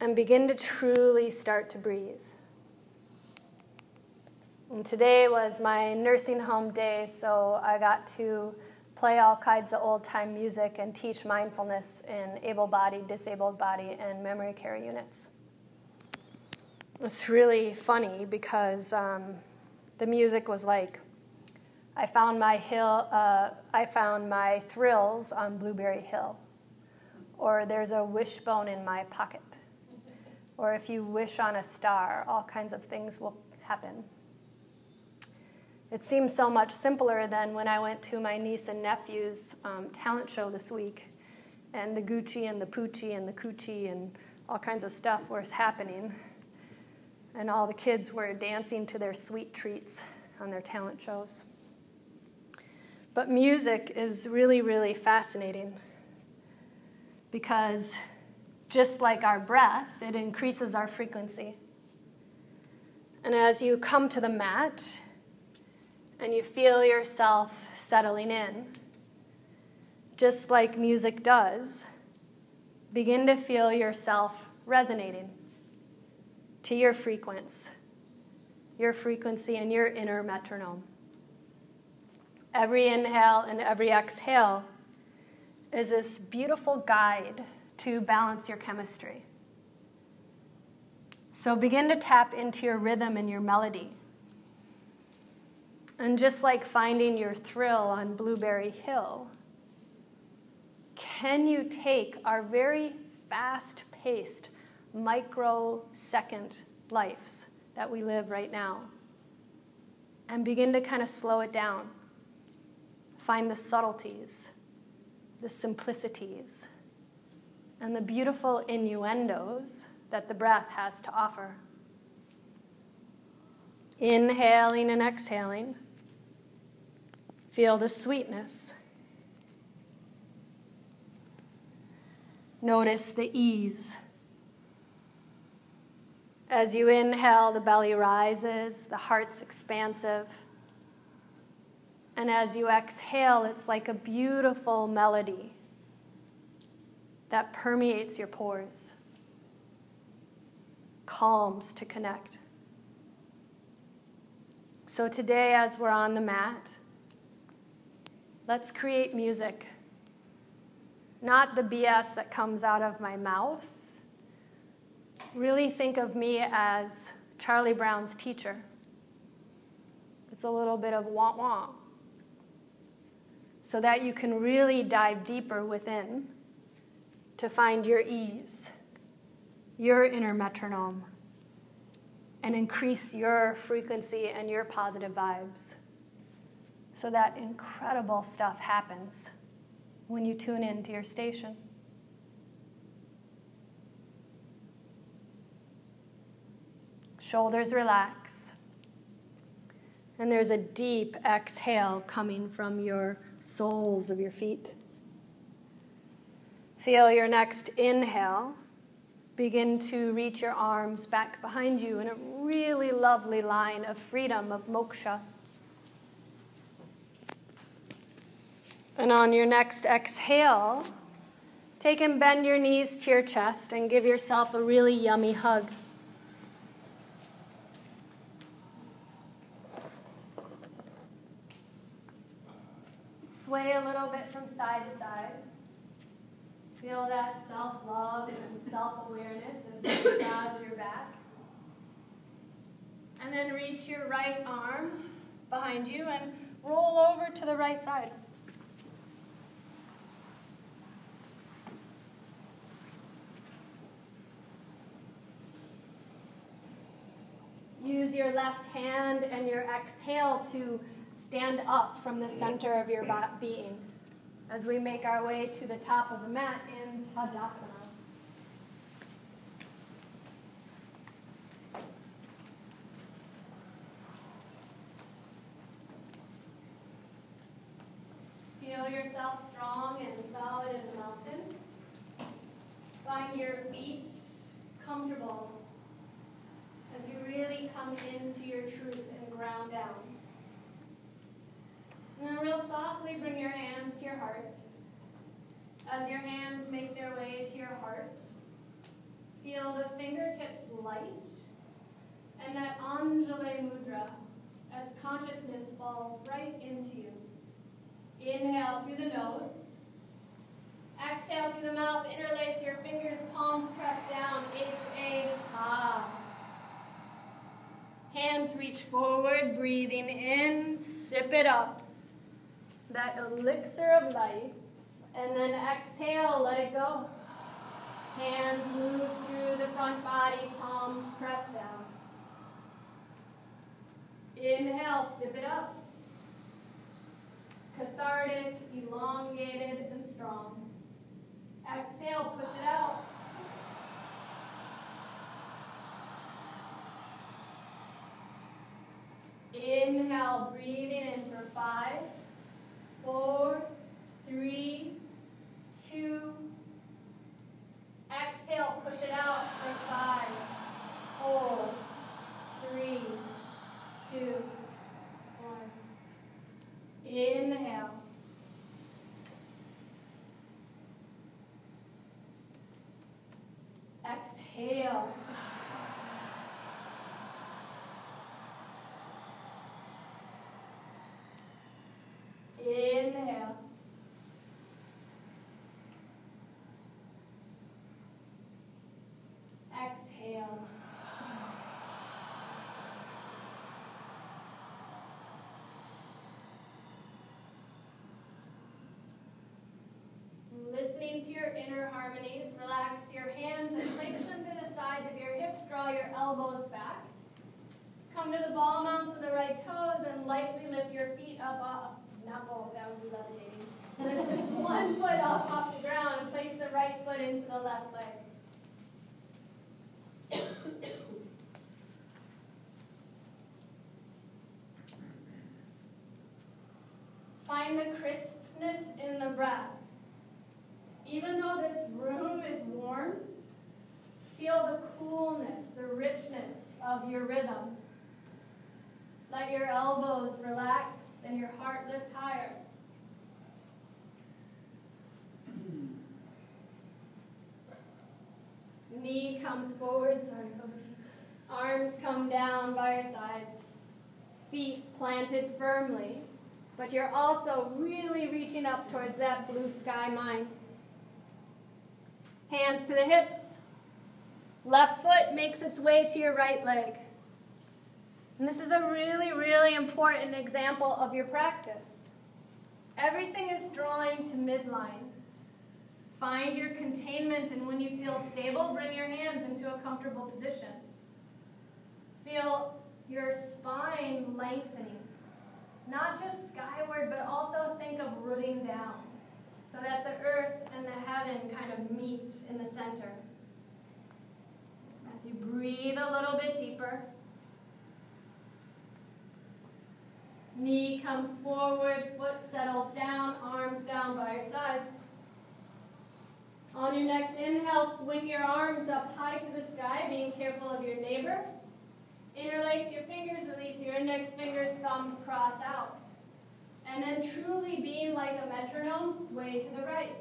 and begin to truly start to breathe. And today was my nursing home day, so I got to play all kinds of old time music and teach mindfulness in able bodied, disabled body, and memory care units. It's really funny because um, the music was like, I found my hill, uh, I found my thrills on Blueberry Hill, or there's a wishbone in my pocket or if you wish on a star, all kinds of things will happen. It seems so much simpler than when I went to my niece and nephew's um, talent show this week, and the Gucci and the Poochie and the Coochie and all kinds of stuff was happening. And all the kids were dancing to their sweet treats on their talent shows. But music is really, really fascinating because just like our breath, it increases our frequency. And as you come to the mat and you feel yourself settling in, just like music does, begin to feel yourself resonating to your frequency, your frequency and your inner metronome. Every inhale and every exhale is this beautiful guide to balance your chemistry. So begin to tap into your rhythm and your melody. And just like finding your thrill on Blueberry Hill, can you take our very fast paced, microsecond lives that we live right now and begin to kind of slow it down? Find the subtleties, the simplicities and the beautiful innuendos that the breath has to offer. Inhaling and exhaling, feel the sweetness. Notice the ease. As you inhale, the belly rises, the heart's expansive. And as you exhale, it's like a beautiful melody that permeates your pores, calms to connect. So today, as we're on the mat, let's create music. Not the BS that comes out of my mouth. Really think of me as Charlie Brown's teacher. It's a little bit of wah wah. So that you can really dive deeper within to find your ease, your inner metronome, and increase your frequency and your positive vibes so that incredible stuff happens when you tune in to your station. Shoulders relax. And there's a deep exhale coming from your soles of your feet. Feel your next inhale. Begin to reach your arms back behind you in a really lovely line of freedom, of moksha. And on your next exhale, take and bend your knees to your chest and give yourself a really yummy hug. Sway a little bit from side to side. Feel that self love and self awareness as you massage your back. And then reach your right arm behind you and roll over to the right side. Use your left hand and your exhale to stand up from the center of your being as we make our way to the top of the mat Feel yourself strong and solid as a mountain. Find your feet comfortable as you really come into your truth and ground down. And then real softly bring your hands to your heart. As your hands make their way to your heart, feel the fingertips light and that Anjali Mudra as consciousness falls right into you. Inhale through the nose. Exhale through the mouth. Interlace your fingers, palms pressed down. H-A, ha. Hands reach forward, breathing in. Sip it up. That elixir of life. And then exhale, let it go. Hands move through the front body, palms press down. Inhale, sip it up. Cathartic, elongated, and strong. Exhale, push it out. Inhale, breathing in for five, four, three, two, exhale, push it out for five, four, three, two, one. Inhale. Exhale. Inhale. Exhale. Listening to your harmonies, relax your hands and place them to the sides of your hips. Draw your elbows back. Come to the ball mounts of the right toes and lightly lift your feet up off. Not both, that would be levitating. Lift just one foot up off the ground and place the right foot into the left leg. Find the crispness in the breath. Even though this room is warm, feel the coolness, the richness of your rhythm. Let your elbows relax and your heart lift higher. Knee comes forward, sorry, Arms come down by your sides. Feet planted firmly, but you're also really reaching up towards that blue sky mind. Hands to the hips. Left foot makes its way to your right leg. And this is a really, really important example of your practice. Everything is drawing to midline. Find your containment, and when you feel stable, bring your hands into a comfortable position. Feel your spine lengthening, not just skyward, but also think of rooting down so that the earth and the heaven kind of meet in the center. You breathe a little bit deeper. Knee comes forward, foot settles down, arms down by your sides. On your next inhale, swing your arms up high to the sky, being careful of your neighbor. Interlace your fingers, release your index fingers, thumbs cross out. And then truly being like a metronome, sway to the right.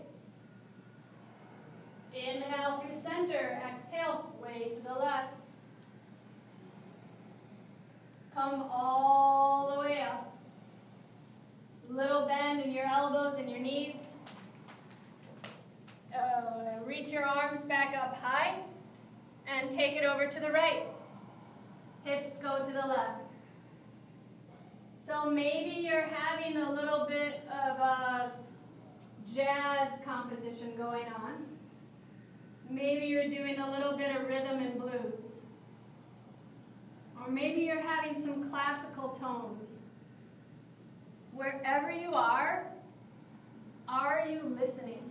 Inhale through center, exhale, sway to the left. Come all the way up. Little bend in your elbows and your knees. Uh, reach your arms back up high and take it over to the right. Hips go to the left. Maybe you're having a little bit of a jazz composition going on. Maybe you're doing a little bit of rhythm and blues. Or maybe you're having some classical tones. Wherever you are, are you listening?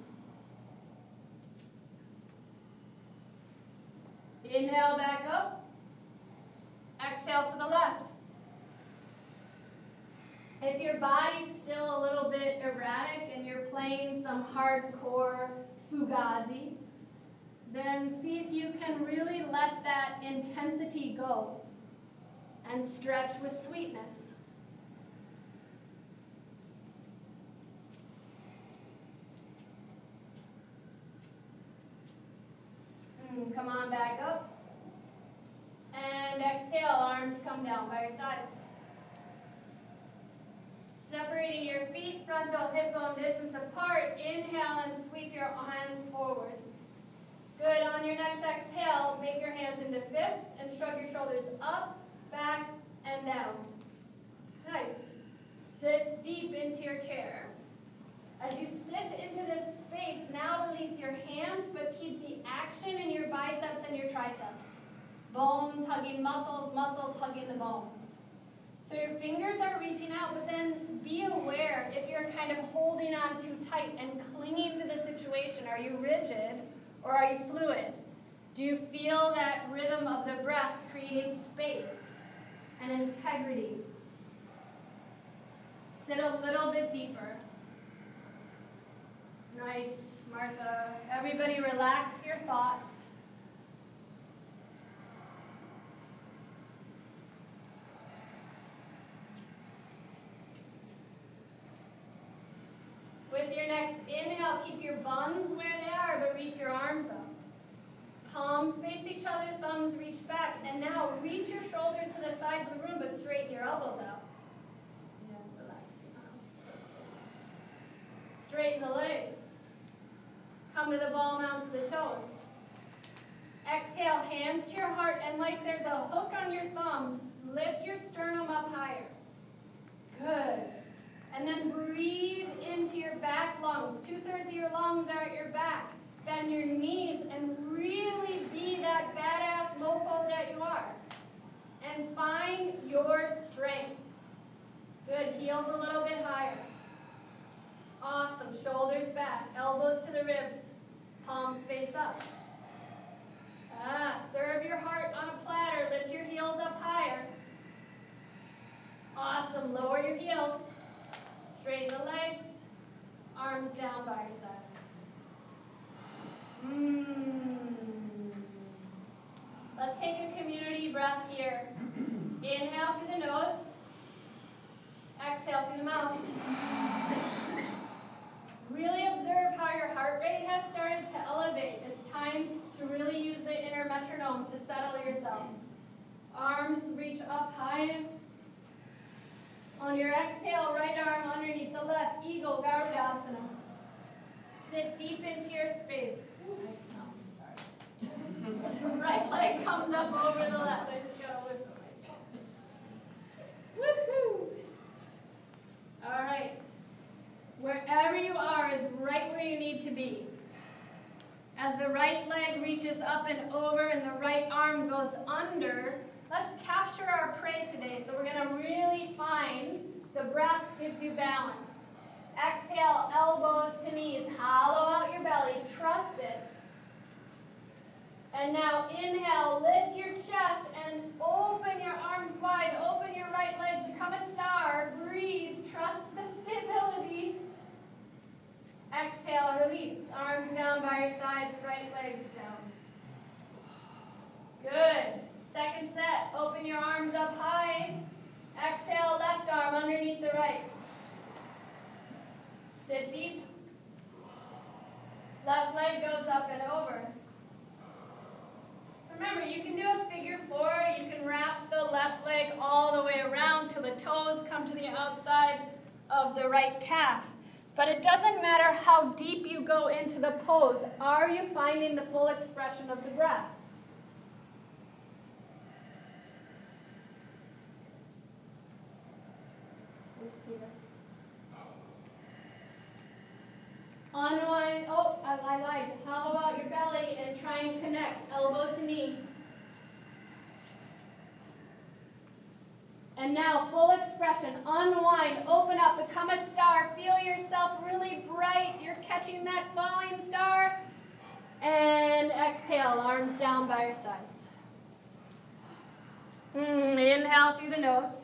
Inhale back up. Exhale to the left. If your body's still a little bit erratic and you're playing some hardcore fugazi, then see if you can really let that intensity go and stretch with sweetness. Mm, come on back up. And exhale, arms come down by your sides. Separating your feet, frontal hip bone distance apart. Inhale and sweep your hands forward. Good. On your next exhale, make your hands into fists and shrug your shoulders up, back, and down. Nice. Sit deep into your chair. As you sit into this space, now release your hands, but keep the action in your biceps and your triceps. Bones hugging muscles, muscles hugging the bones. So your fingers are reaching out, but then be aware if you're kind of holding on too tight and clinging to the situation. Are you rigid or are you fluid? Do you feel that rhythm of the breath creates space and integrity? Sit a little bit deeper. Nice, Martha. Everybody relax your thoughts. With your next inhale, keep your buns where they are, but reach your arms up. Palms face each other, thumbs reach back. And now reach your shoulders to the sides of the room, but straighten your elbows out. And Relax. Straighten the legs. Come to the ball mounts of the toes. Exhale, hands to your heart, and like there's a hook on your thumb, lift your sternum up higher. Good. And then breathe into your back lungs. Two thirds of your lungs are at your back. Bend your knees and really be that badass mofo that you are. And find your strength. Good. Heels a little bit higher. Awesome. Shoulders back. Elbows to the ribs. Palms face up. Ah, serve your heart on a platter. Lift your heels up higher. Awesome. Lower your heels. Straighten the legs. Arms down by your sides. Mmm. Let's take a community breath here. Inhale through the nose. Exhale through the mouth. Really observe how your heart rate has started to elevate. It's time to really use the inner metronome to settle yourself. Arms reach up high. On your exhale, right arm underneath the left, Eagle Garudasana. Sit deep into your space. right leg comes up over the left. I just got to lift the Woohoo! All right. Wherever you are is right where you need to be. As the right leg reaches up and over and the right arm goes under, let's capture our prey today. So we're going to really find the breath gives you balance. Exhale, elbows to knees. Hollow out your belly. Trust it. And now inhale, lift your chest and open your arms wide. Open your right leg. Become a star. Breathe. Trust the stability. Exhale, release. Arms down by your sides, right legs down. Good. Second set. Open your arms up high. Exhale, left arm underneath the right. Sit deep. Left leg goes up and over. So remember, you can do a figure four. You can wrap the left leg all the way around till the toes come to the outside of the right calf. But it doesn't matter how deep you go into the pose. Are you finding the full expression of the breath? Unwind. Oh, I, I lied. Hollow out your belly and try and connect elbow to knee. And now, full expression. Unwind, open up, become a star. Feel yourself really bright. You're catching that falling star. And exhale, arms down by your sides. Mm, inhale through the nose.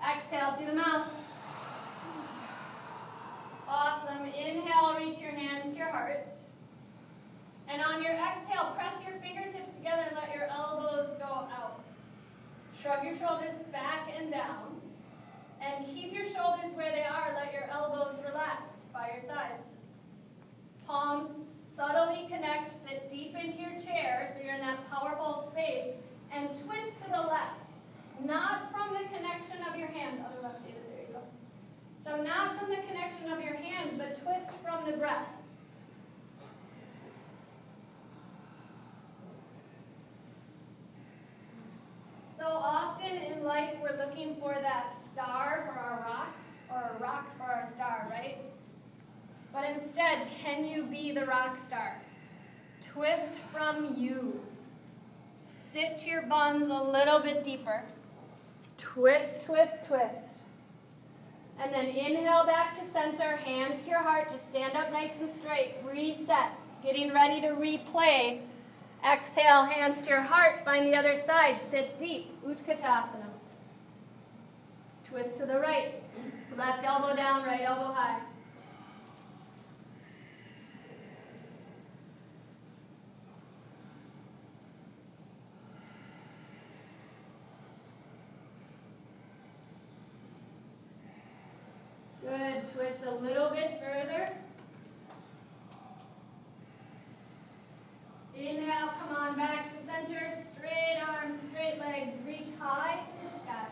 Exhale through the mouth. Awesome. Inhale, reach your hands to your heart. And on your exhale, press your fingertips together and let your elbows go out. Shrug your shoulders back and down. And keep your shoulders where they are. Let your elbows relax by your sides. Palms subtly connect. Sit deep into your chair so you're in that powerful space. And twist to the left. Not from the connection of your hands. Other left, David, there you go. So not from the connection of your hands, but twist from the breath. So often in life we're looking for that star for our rock, or a rock for our star, right? But instead, can you be the rock star? Twist from you. Sit your buns a little bit deeper. Twist, twist, twist. And then inhale back to center, hands to your heart, just stand up nice and straight. Reset, getting ready to replay. Exhale, hands to your heart, find the other side, sit deep, Utkatasana. Twist to the right, left elbow down, right elbow high. Good. Twist a little bit further. Inhale, come on back to center. Straight arms, straight legs. Reach high to the sky.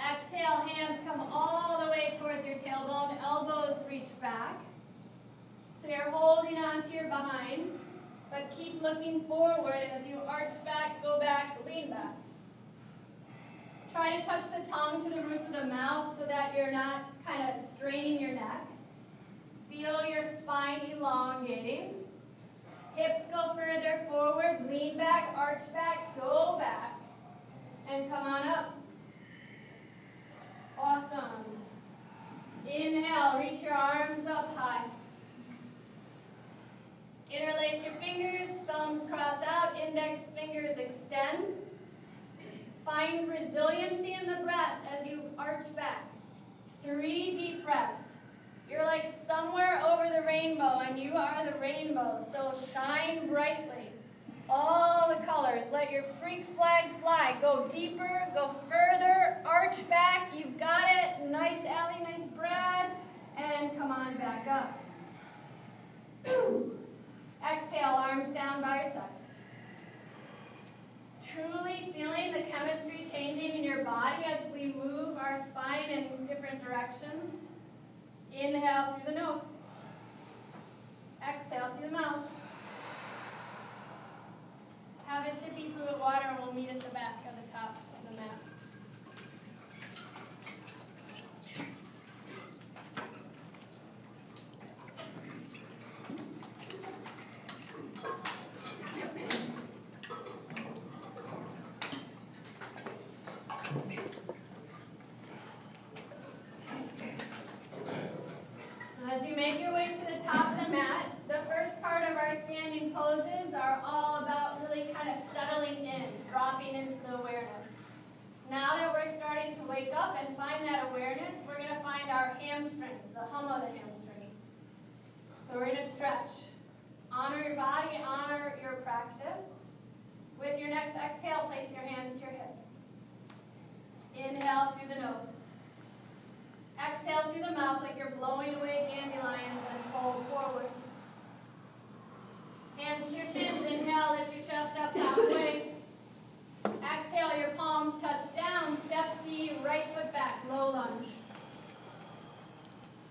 Exhale, hands come all the way towards your tailbone. Elbows reach back. So you're holding onto your behind, but keep looking forward as you arch back, go back, lean back. Try to touch the tongue to the roof of the mouth so that you're not kind of straining your neck. Feel your spine elongating. Hips go further forward, lean back, arch back, go back, and come on up. Awesome. Inhale, reach your arms up high. Interlace your fingers, thumbs cross out, index fingers extend. Find resiliency in the breath as you arch back. Three deep breaths. You're like somewhere over the rainbow, and you are the rainbow. So shine brightly. All the colors. Let your freak flag fly. Go deeper, go further, arch back. You've got it. Nice, Allie, nice, Brad. And come on back up. Exhale, arms down by your side truly feeling the chemistry changing in your body as we move our spine in different directions. Inhale through the nose. Exhale through the mouth. Have a sippy fluid water and we'll meet at the back of the top our hamstrings, the hum of the hamstrings. So we're going to stretch. Honor your body, honor your practice. With your next exhale, place your hands to your hips. Inhale through the nose. Exhale through the mouth like you're blowing away dandelions and fold forward. Hands to your chins, Inhale, lift your chest up halfway. Exhale, your palms touch down. Step the right foot back, low lunge.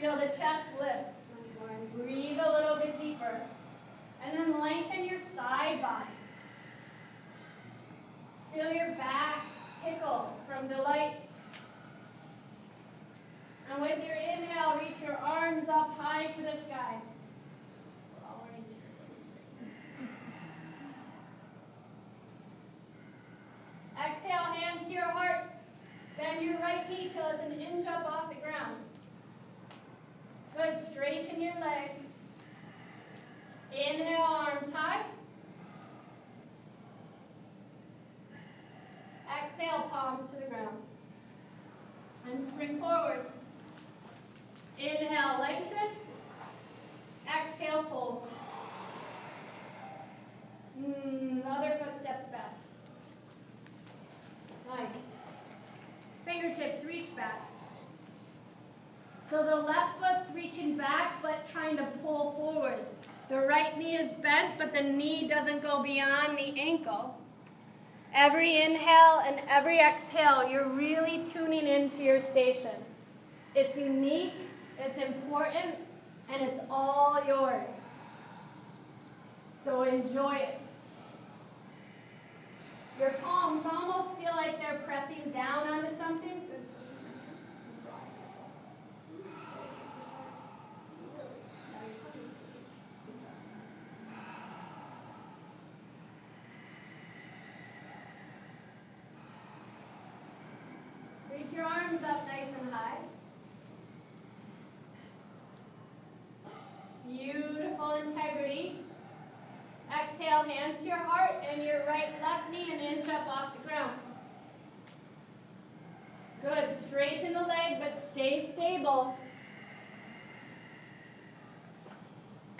chest lift once more breathe a little bit deeper. And then lengthen your side body. Feel your back tickle from delight. And with your inhale, reach your arms up high to the sky. Exhale, hands to your heart. Bend your right knee till it's an inch up off the ground. Straighten your legs. Inhale, arms high. exhale, palms to the ground. And spring forward. Inhale, lengthen. Exhale, fold. Mm, other footsteps back. Nice. Fingertips reach back. So the left foot's reaching back but trying to pull forward. The right knee is bent, but the knee doesn't go beyond the ankle. Every inhale and every exhale, you're really tuning into your station. It's unique, it's important, and it's all yours. So enjoy it. Your palms almost feel like they're pressing down onto something. Reach your arms up nice and high. Beautiful integrity. Exhale, hands to your heart and your right left knee an inch up off the ground. Good. Straighten the leg, but stay stable.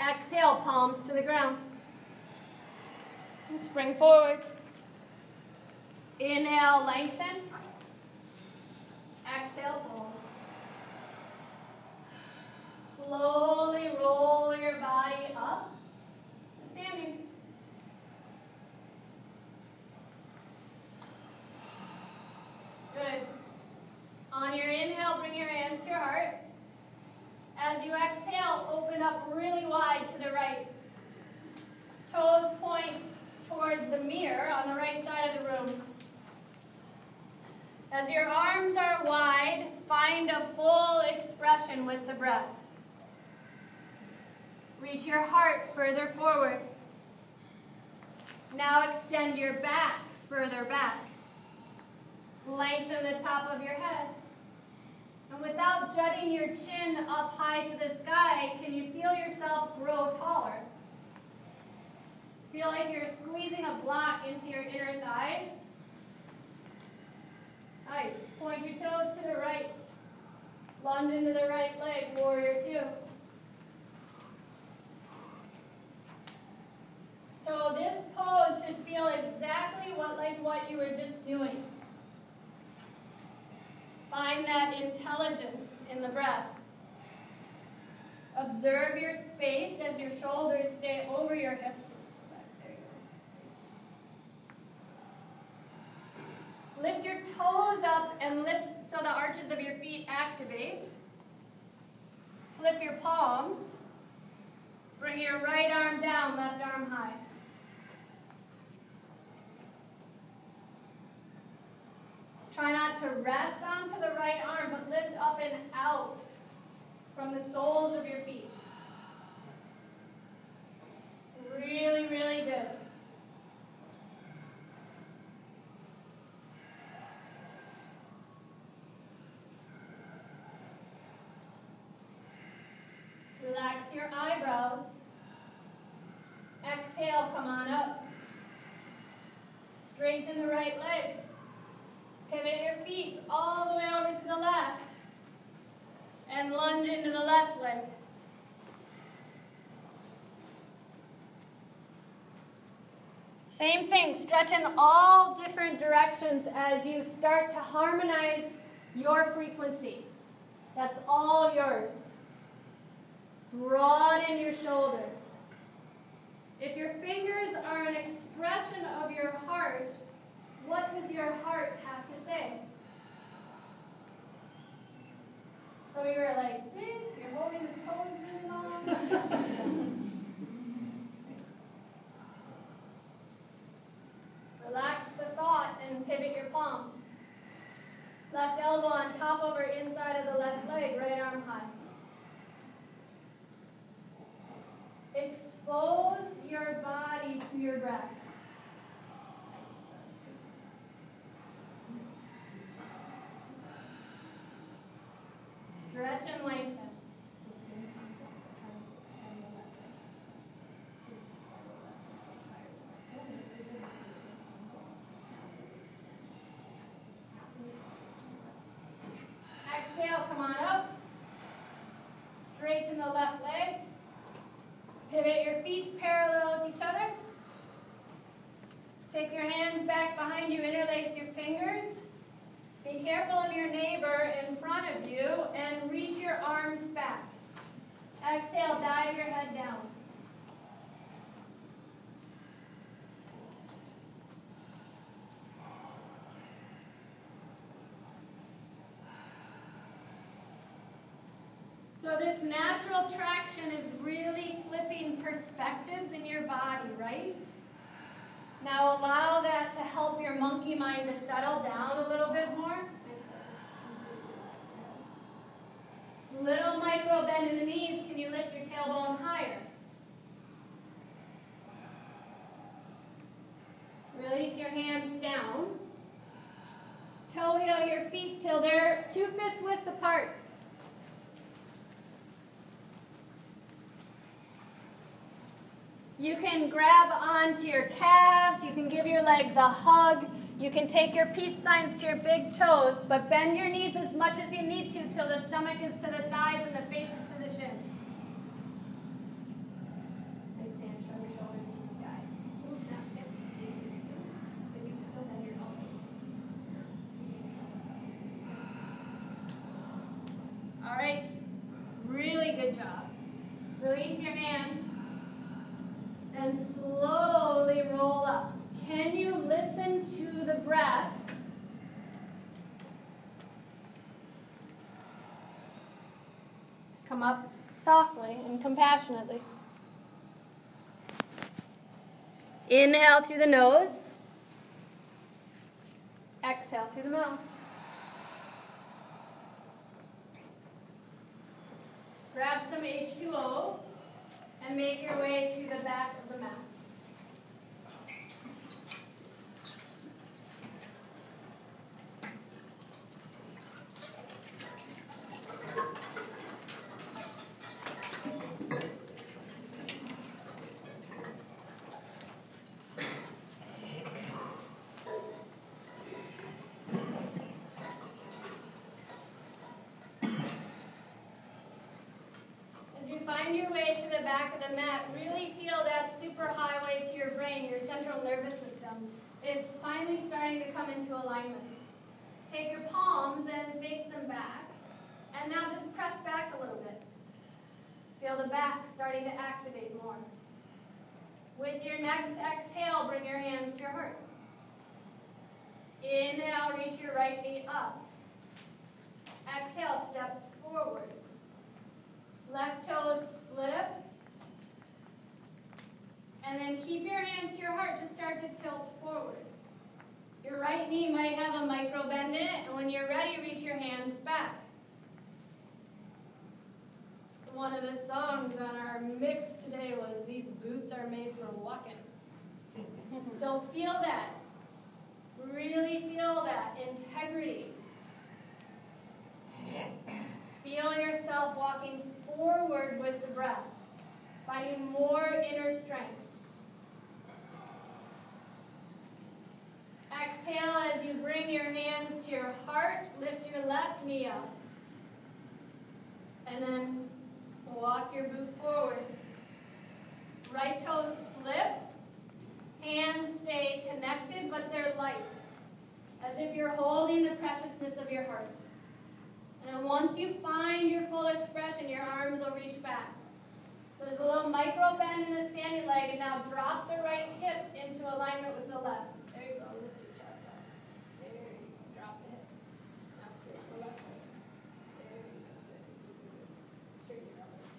Exhale, palms to the ground. And spring forward. Inhale, lengthen. Exhale, fold. Slowly roll your body up, standing. Good. On your inhale, bring your hands to your heart. As you exhale, open up really wide to the right. Toes point towards the mirror on the right side of the room. As your arms are wide, find a full expression with the breath. Reach your heart further forward. Now extend your back further back. Lengthen the top of your head. And without jutting your chin up high to the sky, can you feel yourself grow taller? Feel like you're squeezing a block into your inner thighs? Nice. Point your toes to the right. Lunge into the right leg, warrior two. So this pose should feel exactly what like what you were just doing. Find that intelligence in the breath. Observe your space as your shoulders stay over your hips. Lift your toes up and lift so the arches of your feet activate. Flip your palms. Bring your right arm down, left arm high. Try not to rest onto the right arm, but lift up and out from the soles of your feet. Really, really good. Relax your eyebrows. Exhale, come on up. Straighten the right leg. Pivot your feet all the way over to the left. And lunge into the left leg. Same thing, stretch in all different directions as you start to harmonize your frequency. That's all yours. Broaden your shoulders. If your fingers are an expression of your heart, what does your heart have to say? Of you are like, bitch, you're holding this pose really long. Relax the thought and pivot your palms. Left elbow on top over inside of the left leg, right arm high. Expose your body to your breath. Stretch and lengthen. Take your hands back behind you, interlace your fingers. Of your neighbor in front of you and reach your arms back. Exhale, dive your head down. So this natural traction is really flipping perspectives in your body, right? Now allow that to help your monkey mind to settle down a little bit more. Little micro bend in the knees. Can you lift your tailbone higher? Release your hands down. Toe heel your feet till they're two fist widths apart. You can grab onto your calves. You can give your legs a hug. You can take your peace signs to your big toes, but bend your knees as much as you need to till the stomach is to the thighs and the face is to the shins. stand, show your shoulders to the sky. But you can still bend your elbows. All right, really good job. Release your hands and slowly roll up. Can you listen to the breath? Come up and compassionately. Inhale through the nose. Exhale through the mouth. Grab some H2O and make your way to the back of the mat. Find your way to the back of the mat, really feel that super highway to your brain, your central nervous system, is finally starting to come into alignment. Take your palms and face them back. And now just press back a little bit. Feel the back starting to activate more. With your next exhale, bring your hands to your heart. Inhale, reach your right knee up. Exhale, step forward. Left toes flip. And then keep your hands to your heart to start to tilt forward. Your right knee might have a micro bend in it, and when you're ready, reach your hands back. One of the songs on our mix today was These Boots Are Made for Walking. so feel that. Really feel that integrity. Feel yourself walking forward with the breath, finding more inner strength. Exhale as you bring your hands to your heart, lift your left knee up. And then walk your boot forward. Right toes flip. Hands stay connected, but they're light, as if you're holding the preciousness of your heart. And once you find your full expression, your arms will reach back. So there's a little micro bend in the standing leg, and now drop the right hip into alignment with the left. There you go. Lift your chest up. There you go. Drop the hip. Now straight the left leg. There you go. Straighten your elbows.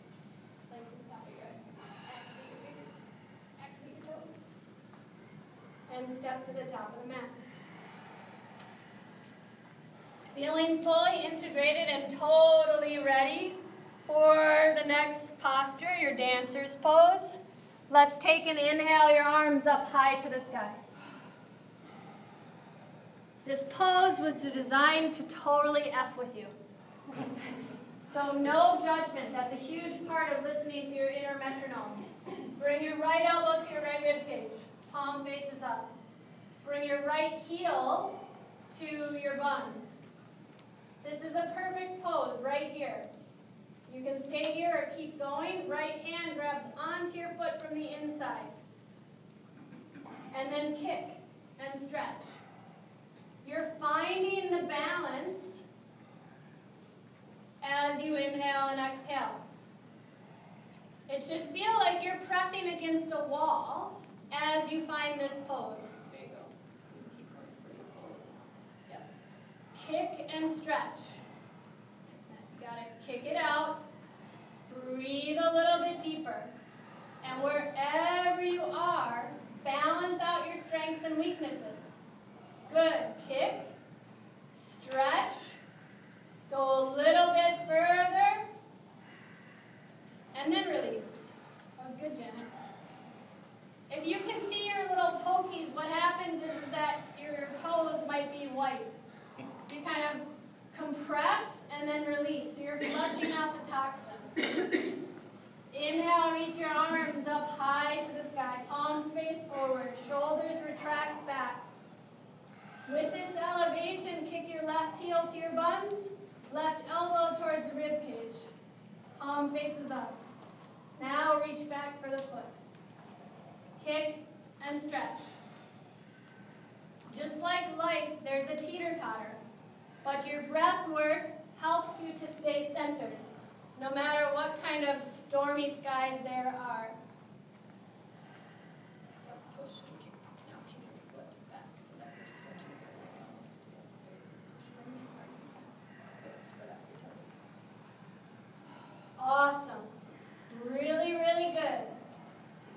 Lengthen the top of your toes. And step to the top of the mat. Feeling fully integrated and totally ready for the next posture, your dancer's pose. Let's take an inhale, your arms up high to the sky. This pose was designed to totally F with you. So no judgment. That's a huge part of listening to your inner metronome. Bring your right elbow to your right rib cage. Palm faces up. Bring your right heel to your buns. This is a perfect pose right here. You can stay here or keep going. Right hand grabs onto your foot from the inside. And then kick. and stretch. You're finding the balance as you inhale and exhale. It should feel like you're pressing against a wall as you find this pose. There you go. Yep. Kick and stretch. You gotta kick it out. Breathe a little bit deeper. And wherever you are, balance out your strengths and weaknesses. Good. Kick, stretch, go a little bit further, and then release. That was good, Janet. If you can see your little pokies, what happens is, is that your toes might be white. You kind of compress and then release. So you're flushing out the toxins. Inhale, reach your arms up high to the sky. Palms face forward. Shoulders retract back. With this elevation, kick your left heel to your buns, left elbow towards the rib cage. Palm faces up. Now reach back for the foot. Kick and stretch. Just like life, there's a teeter-totter, but your breath work helps you to stay centered, no matter what kind of stormy skies there are. Awesome. Really, really good.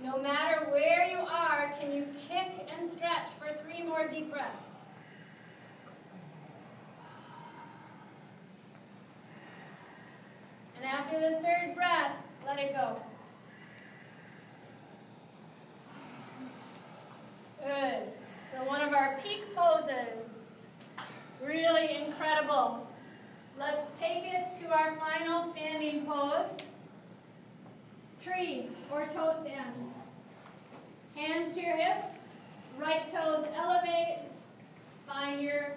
No matter where you are, can you kick and stretch for three more deep breaths? And after the third breath, let it go. Good. So one of our peak poses. Really incredible. Let's take it to our final standing pose. Tree or toe stand. Hands to your hips, right toes elevate. Find your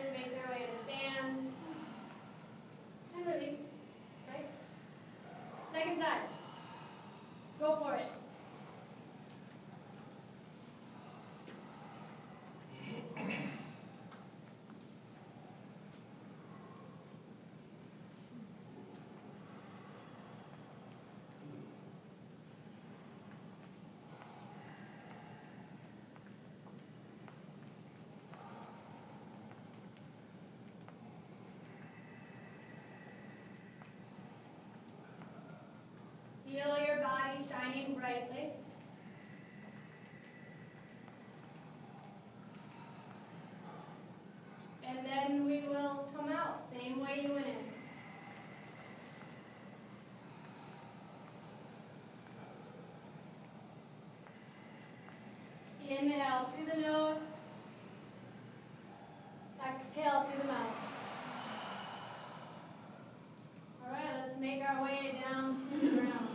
Feel your body shining brightly. And then we will come out, same way you went in. Inhale through the nose. Exhale through the mouth. All right, let's make our way down to the ground.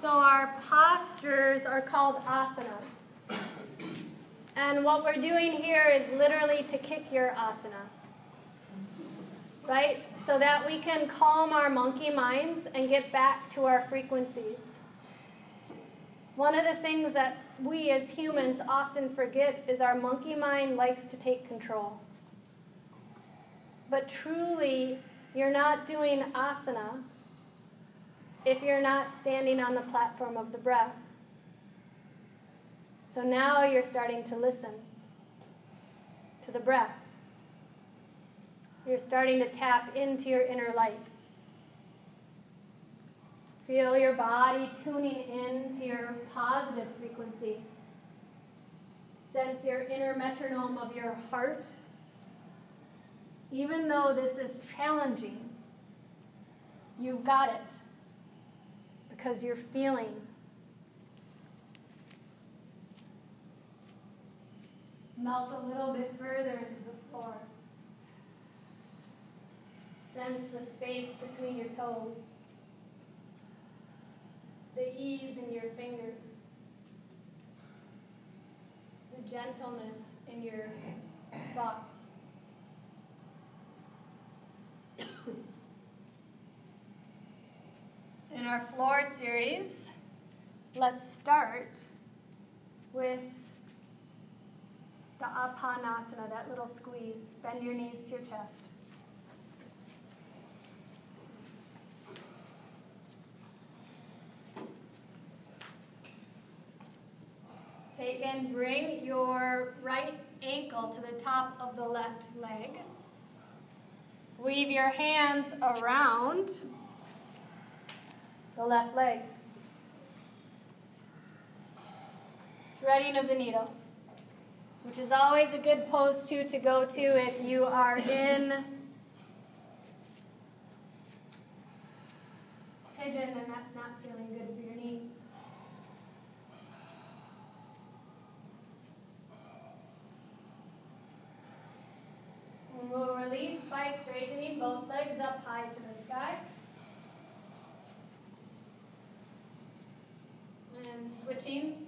So our postures are called asanas. And what we're doing here is literally to kick your asana. Right? So that we can calm our monkey minds and get back to our frequencies. One of the things that we as humans often forget is our monkey mind likes to take control. But truly, You're not doing asana if you're not standing on the platform of the breath. So now you're starting to listen to the breath. You're starting to tap into your inner light. Feel your body tuning in to your positive frequency. Sense your inner metronome of your heart. Even though this is challenging, you've got it because you're feeling. Melt a little bit further into the floor. Sense the space between your toes the ease in your fingers, the gentleness in your thoughts. in our floor series, let's start with the Apanasana, that little squeeze. Bend your knees to your chest. Take and bring your right ankle to the top of the left leg. Weave your hands around the left leg. Threading of the needle, which is always a good pose too to go to if you are in pigeon and that's not feeling good for your knees. And we'll release by straightening both legs up high to the sky. And switching.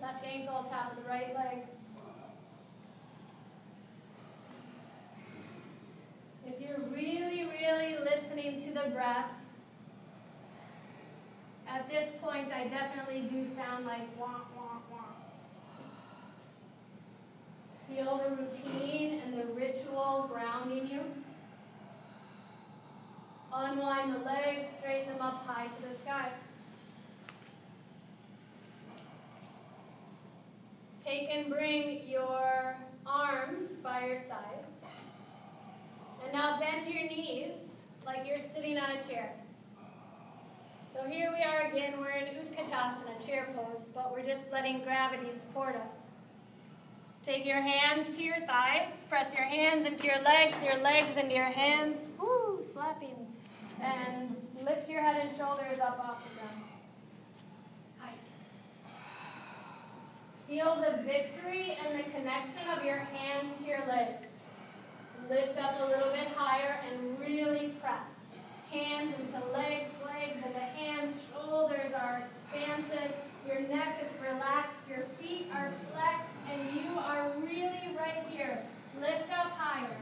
Left ankle, top of the right leg. If you're really, really listening to the breath, at this point I definitely do sound like wah, wah, wah. Feel the routine and the ritual grounding you. Unwind the legs, straighten them up high to the sky. Take and bring your arms by your sides. And now bend your knees like you're sitting on a chair. So here we are again, we're in Utkatasana, chair pose, but we're just letting gravity support us. Take your hands to your thighs. Press your hands into your legs, your legs into your hands. Woo, slapping. And lift your head and shoulders up off the ground. Nice. Feel the victory and the connection of your hands to your legs. Lift up a little bit higher and really press. Hands into legs, legs into hands. Shoulders are expansive. Your neck is relaxed. Your feet are flexed and you are really right here. Lift up higher.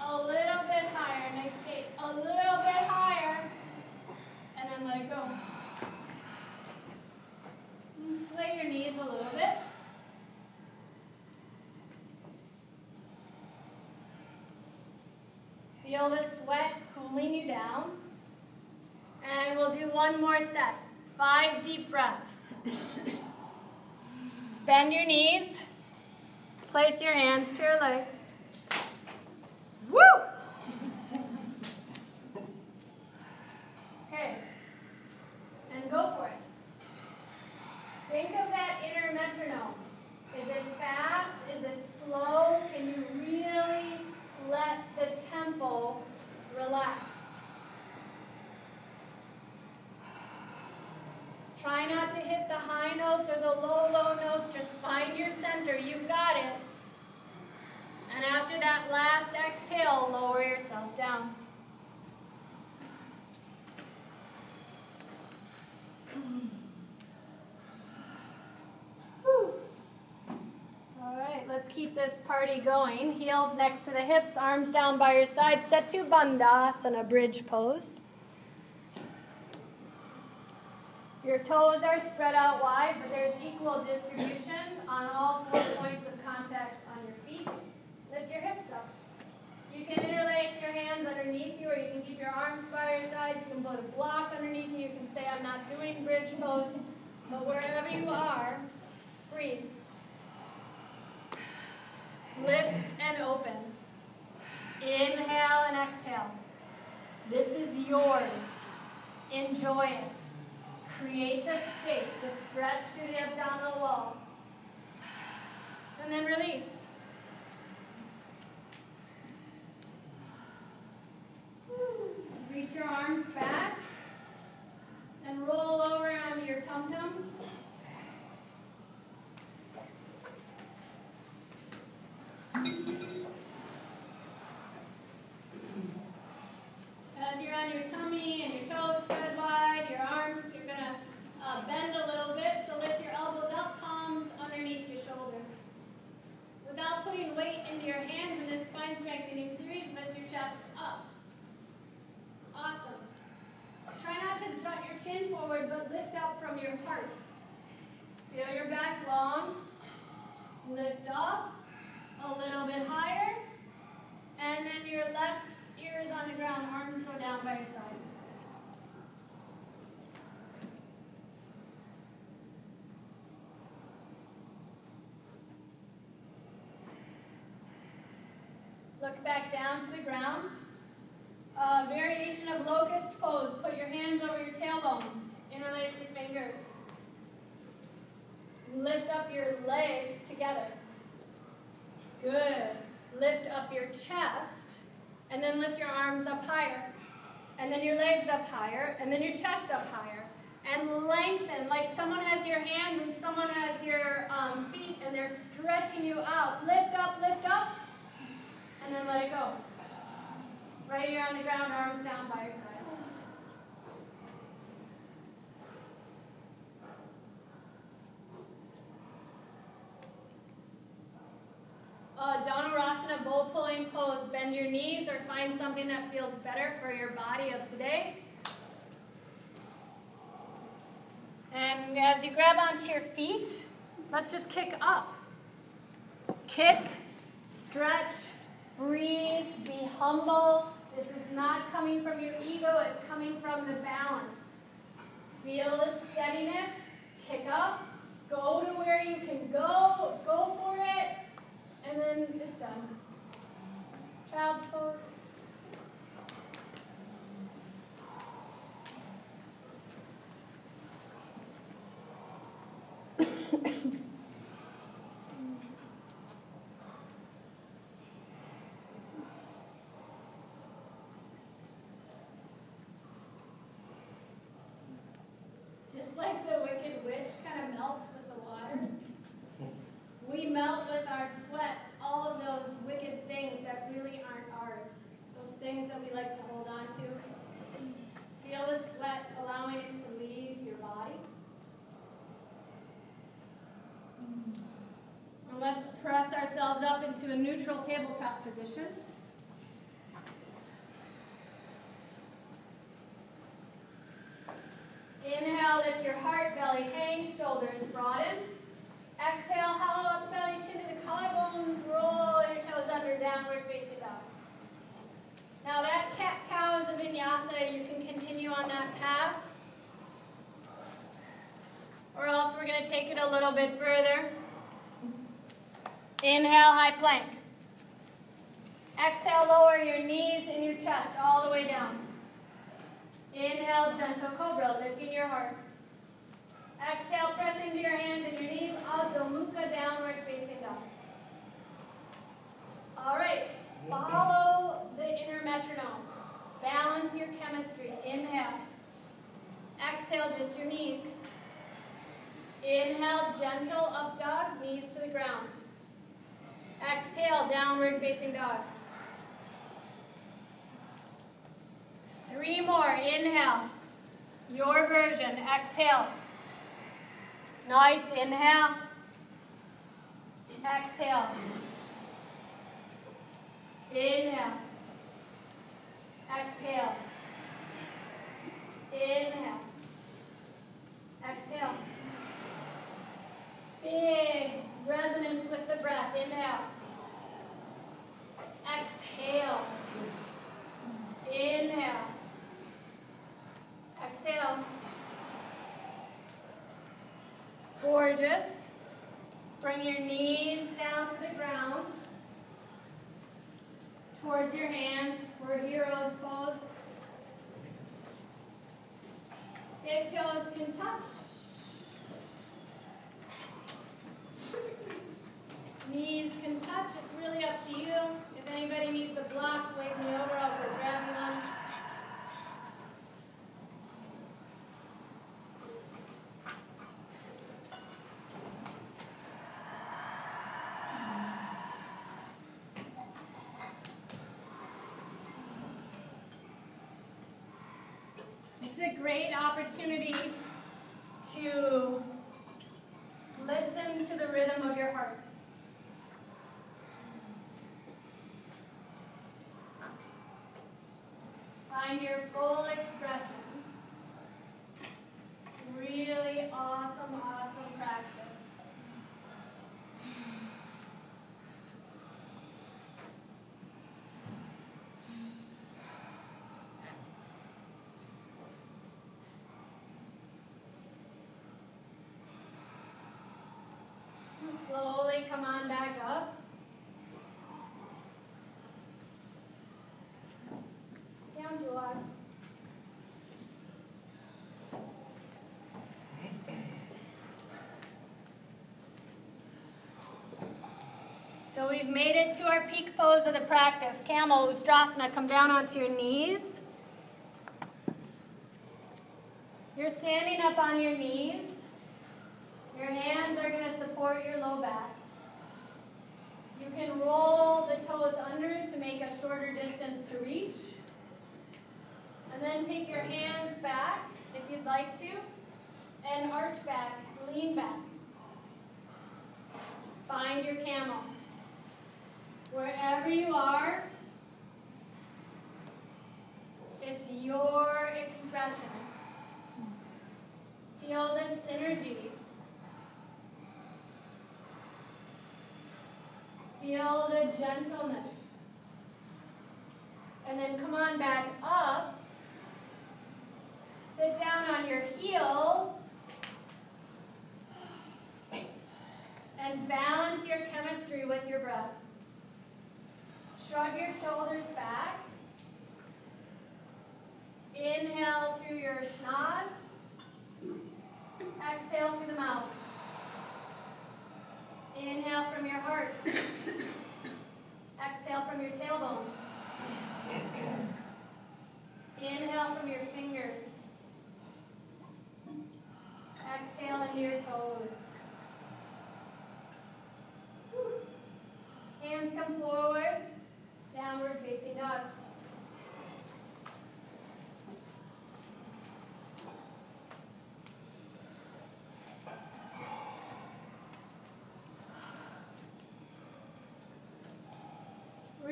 A little bit higher. Nice Kate. A little bit higher. And then let it go. And sway your knees a little bit. Feel the sweat cooling you down. And we'll do one more set. Five deep breaths. Bend your knees. Place your hands to your legs. Woo! Okay. And go for it. Think of that inner metronome. Is it fast? Is it slow? Can you really let the temple relax? Try not to hit the high notes or the low, low notes. Just find your center. You've got it. And after that last exhale, lower yourself down. All right, let's keep this party going. Heels next to the hips, arms down by your side. Setu Bandhasana bridge pose. Your toes are spread out wide, but there's equal distribution on all four points of contact on your feet. Lift your hips up. You can interlace your hands underneath you, or you can keep your arms by your sides. You can put a block underneath you. You can say, I'm not doing bridge pose. But wherever you are, breathe. Lift and open. Inhale and exhale. This is yours. Enjoy it. Create the space, the stretch through the abdominal walls. And then release. Reach your arms back and roll over onto your tum-tums. As you're on your tummy and your toes spread wide, your arms, you're going to uh, bend a little bit. So lift your elbows up, palms underneath your shoulders. Without putting weight into your hands in this spine strengthening series, lift your chest up. Awesome. Try not to jut your chin forward, but lift up from your heart. Feel your back long. Lift up a little bit higher. And then your left ear is on the ground. Arms go down by your sides. Look back down to the ground. Uh, variation of locust pose. Put your hands over your tailbone. Interlace your fingers. Lift up your legs together. Good. Lift up your chest, and then lift your arms up higher. And then your legs up higher, and then your chest up higher. And lengthen, like someone has your hands and someone has your um, feet, and they're stretching you out. Lift up, lift up, and then let it go. Right here on the ground, arms down by your side. Uh, Dhanurasana, bowl pulling pose. Bend your knees or find something that feels better for your body of today. And as you grab onto your feet, let's just kick up. Kick, stretch, breathe, be humble. This is not coming from your ego, it's coming from the balance. Feel the steadiness, kick up, go to where you can go, go for it, and then it's done. Child's pose. Just like the wicked witch kind of melts with the water, we melt with our sweat all of those wicked things that really aren't ours. Those things that we like to hold on to. Feel the sweat allowing it to leave your body. And let's press ourselves up into a neutral tabletop position. Inhale, lift your heart, belly hang, shoulders broaden. Exhale, hollow out the belly, chin to the collarbones, roll your toes under, downward facing dog. Now that cat cow is a vinyasa. You can continue on that path. Or else we're going to take it a little bit further. Inhale, high plank. Exhale, lower your knees and your chest all the way down. Inhale, gentle cobra, lifting your heart. Exhale, press into your hands and your knees, Adho Mukha, downward facing dog. All right, follow the inner metronome. Balance your chemistry. Inhale. Exhale, just your knees. Inhale, gentle up dog, knees to the ground. Exhale, downward facing dog. Three more. Inhale. Your version. Exhale. Nice. Inhale. Exhale. Inhale. Exhale. Inhale. Exhale. Big resonance with the breath. Inhale. Exhale. Gorgeous. Bring your knees down to the ground. Towards your hands for hero's pose. Big toes can touch. Knees can touch. It's really up to you. If anybody needs a block, wave me over. I'll grab you. This is a great opportunity to listen to the rhythm of your heart. Find your full expression. Really awesome, awesome practice. Slowly come on back up. Down our So we've made it to our peak pose of the practice. Camel, Ustrasana, come down onto your knees. You're standing up on your knees. Your hands are going to support your low back. You can roll the toes under to make a shorter distance to reach. And then take your hands back if you'd like to, and arch back, lean back. Find your camel. Wherever you are, it's your expression. Feel the synergy. Feel the gentleness. And then come on back up. Sit down on your heels. And balance your chemistry with your breath. Shrug your shoulders back. Inhale through your schnoz. Exhale through the mouth. Inhale from your heart. Exhale from your tailbone. Inhale from your fingers. Exhale into your toes. Hands come forward. Downward facing dog.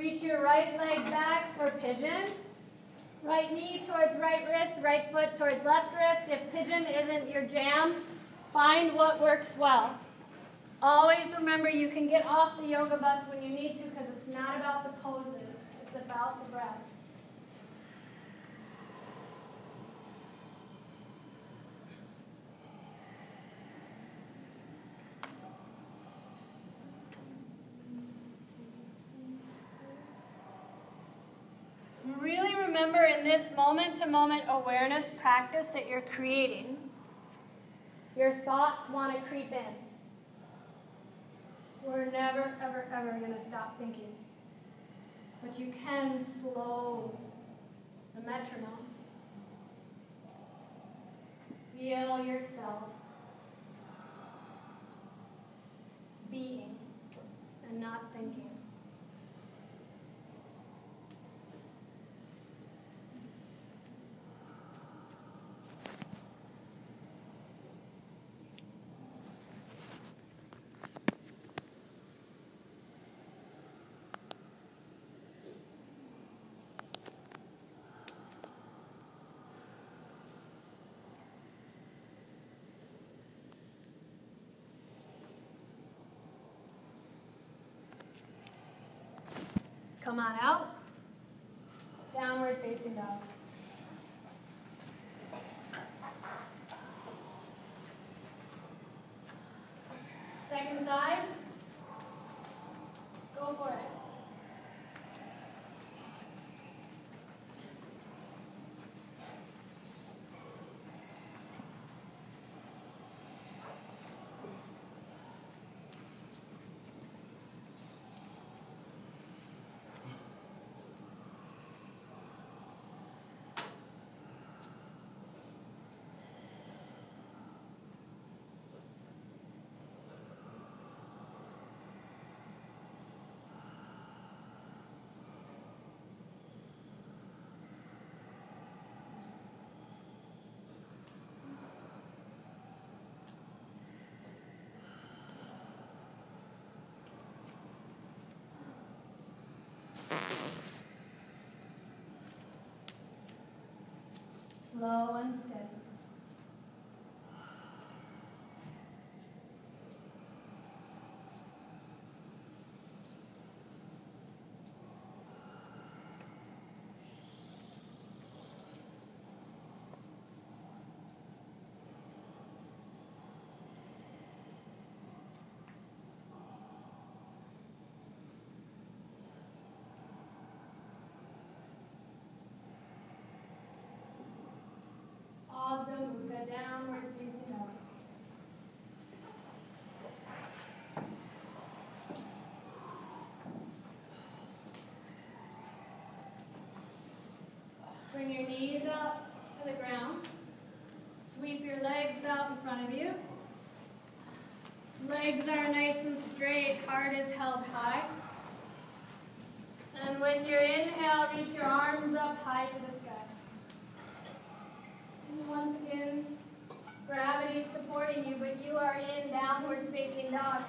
Reach your right leg back for pigeon. Right knee towards right wrist, right foot towards left wrist. If pigeon isn't your jam, find what works well. Always remember you can get off the yoga bus when you need to because it's not about the poses, it's about the breath. Really remember in this moment to moment awareness practice that you're creating, your thoughts want to creep in. We're never, ever, ever going to stop thinking. But you can slow the metronome. Feel yourself being and not thinking. Come on out. Downward facing dog. Second side. Go for it. Slow and. Adho Mukha, downward facing dog. Your knees up to the ground. Sweep your legs out in front of you. Legs are nice and straight, heart is held high. And with your inhale, reach your arms up high to the sky. And once again, gravity supporting you, but you are in downward facing dog.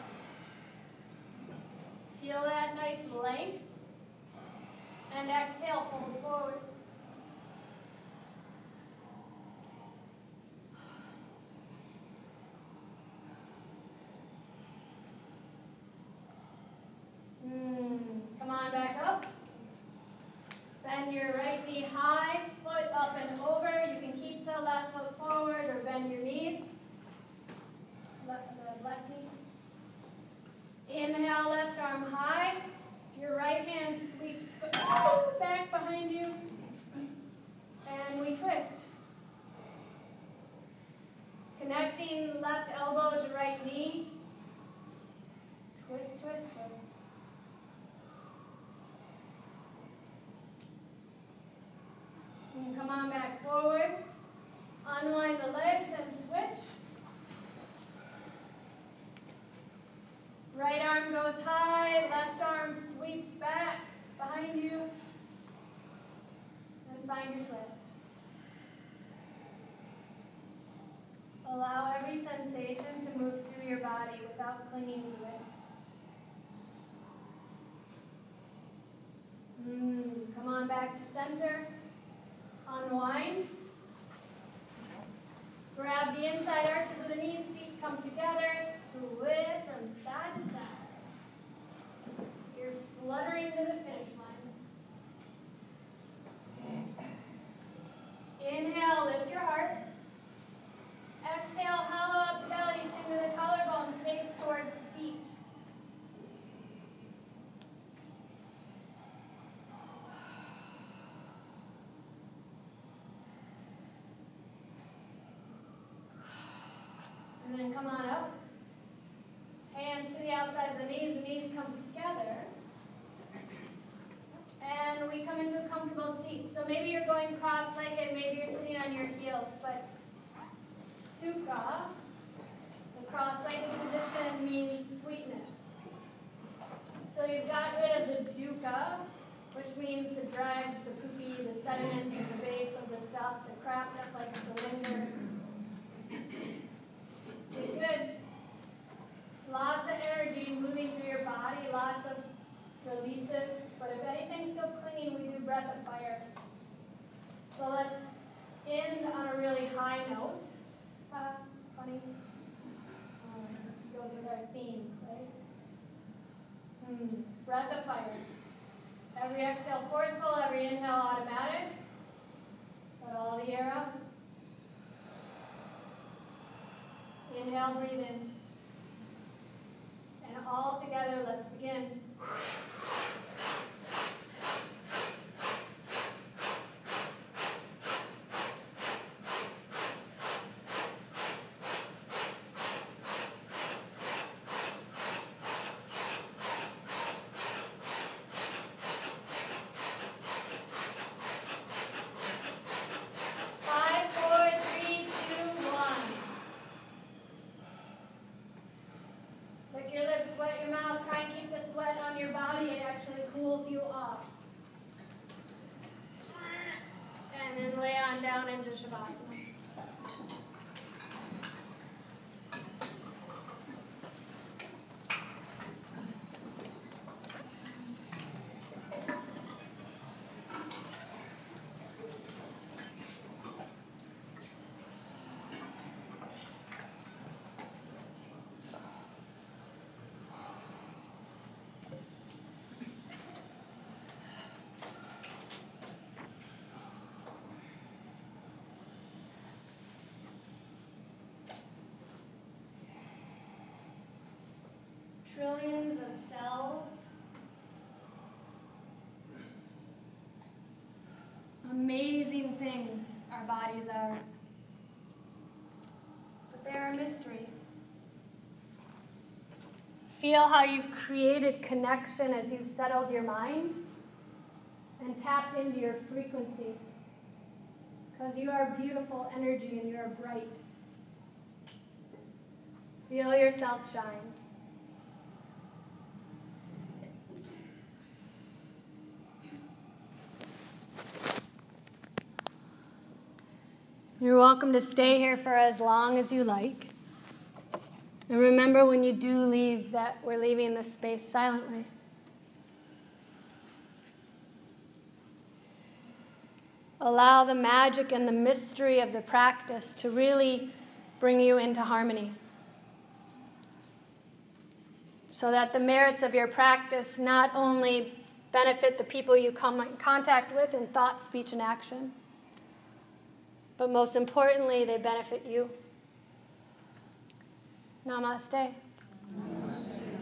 And then come on up. Hands to the outsides of the knees, the knees come together. And we come into a comfortable seat. So maybe you're going cross-legged, maybe you're sitting on your heels, but sukha, the cross-legged position means sweetness. So you've got rid of the dukkha, which means the dregs, the poopy, the sediment the base of the stuff, the crap that likes to linger. Good. Lots of energy moving through your body, lots of releases. But if anything's still clinging, we do breath of fire. So let's end on a really high note. Uh, funny. Um, goes with our theme, right? Hmm. Breath of fire. Every exhale forceful, every inhale automatic. Let all the air out. Inhale, breathe in. And all together. Let's begin. Trillions of cells. Amazing things our bodies are. But they're a mystery. Feel how you've created connection as you've settled your mind and tapped into your frequency. Because you are beautiful energy and you are bright. Feel yourself shine. You're welcome to stay here for as long as you like. And remember when you do leave that we're leaving this space silently. Allow the magic and the mystery of the practice to really bring you into harmony. So that the merits of your practice not only benefit the people you come in contact with in thought, speech, and action but most importantly, they benefit you. Namaste. Namaste.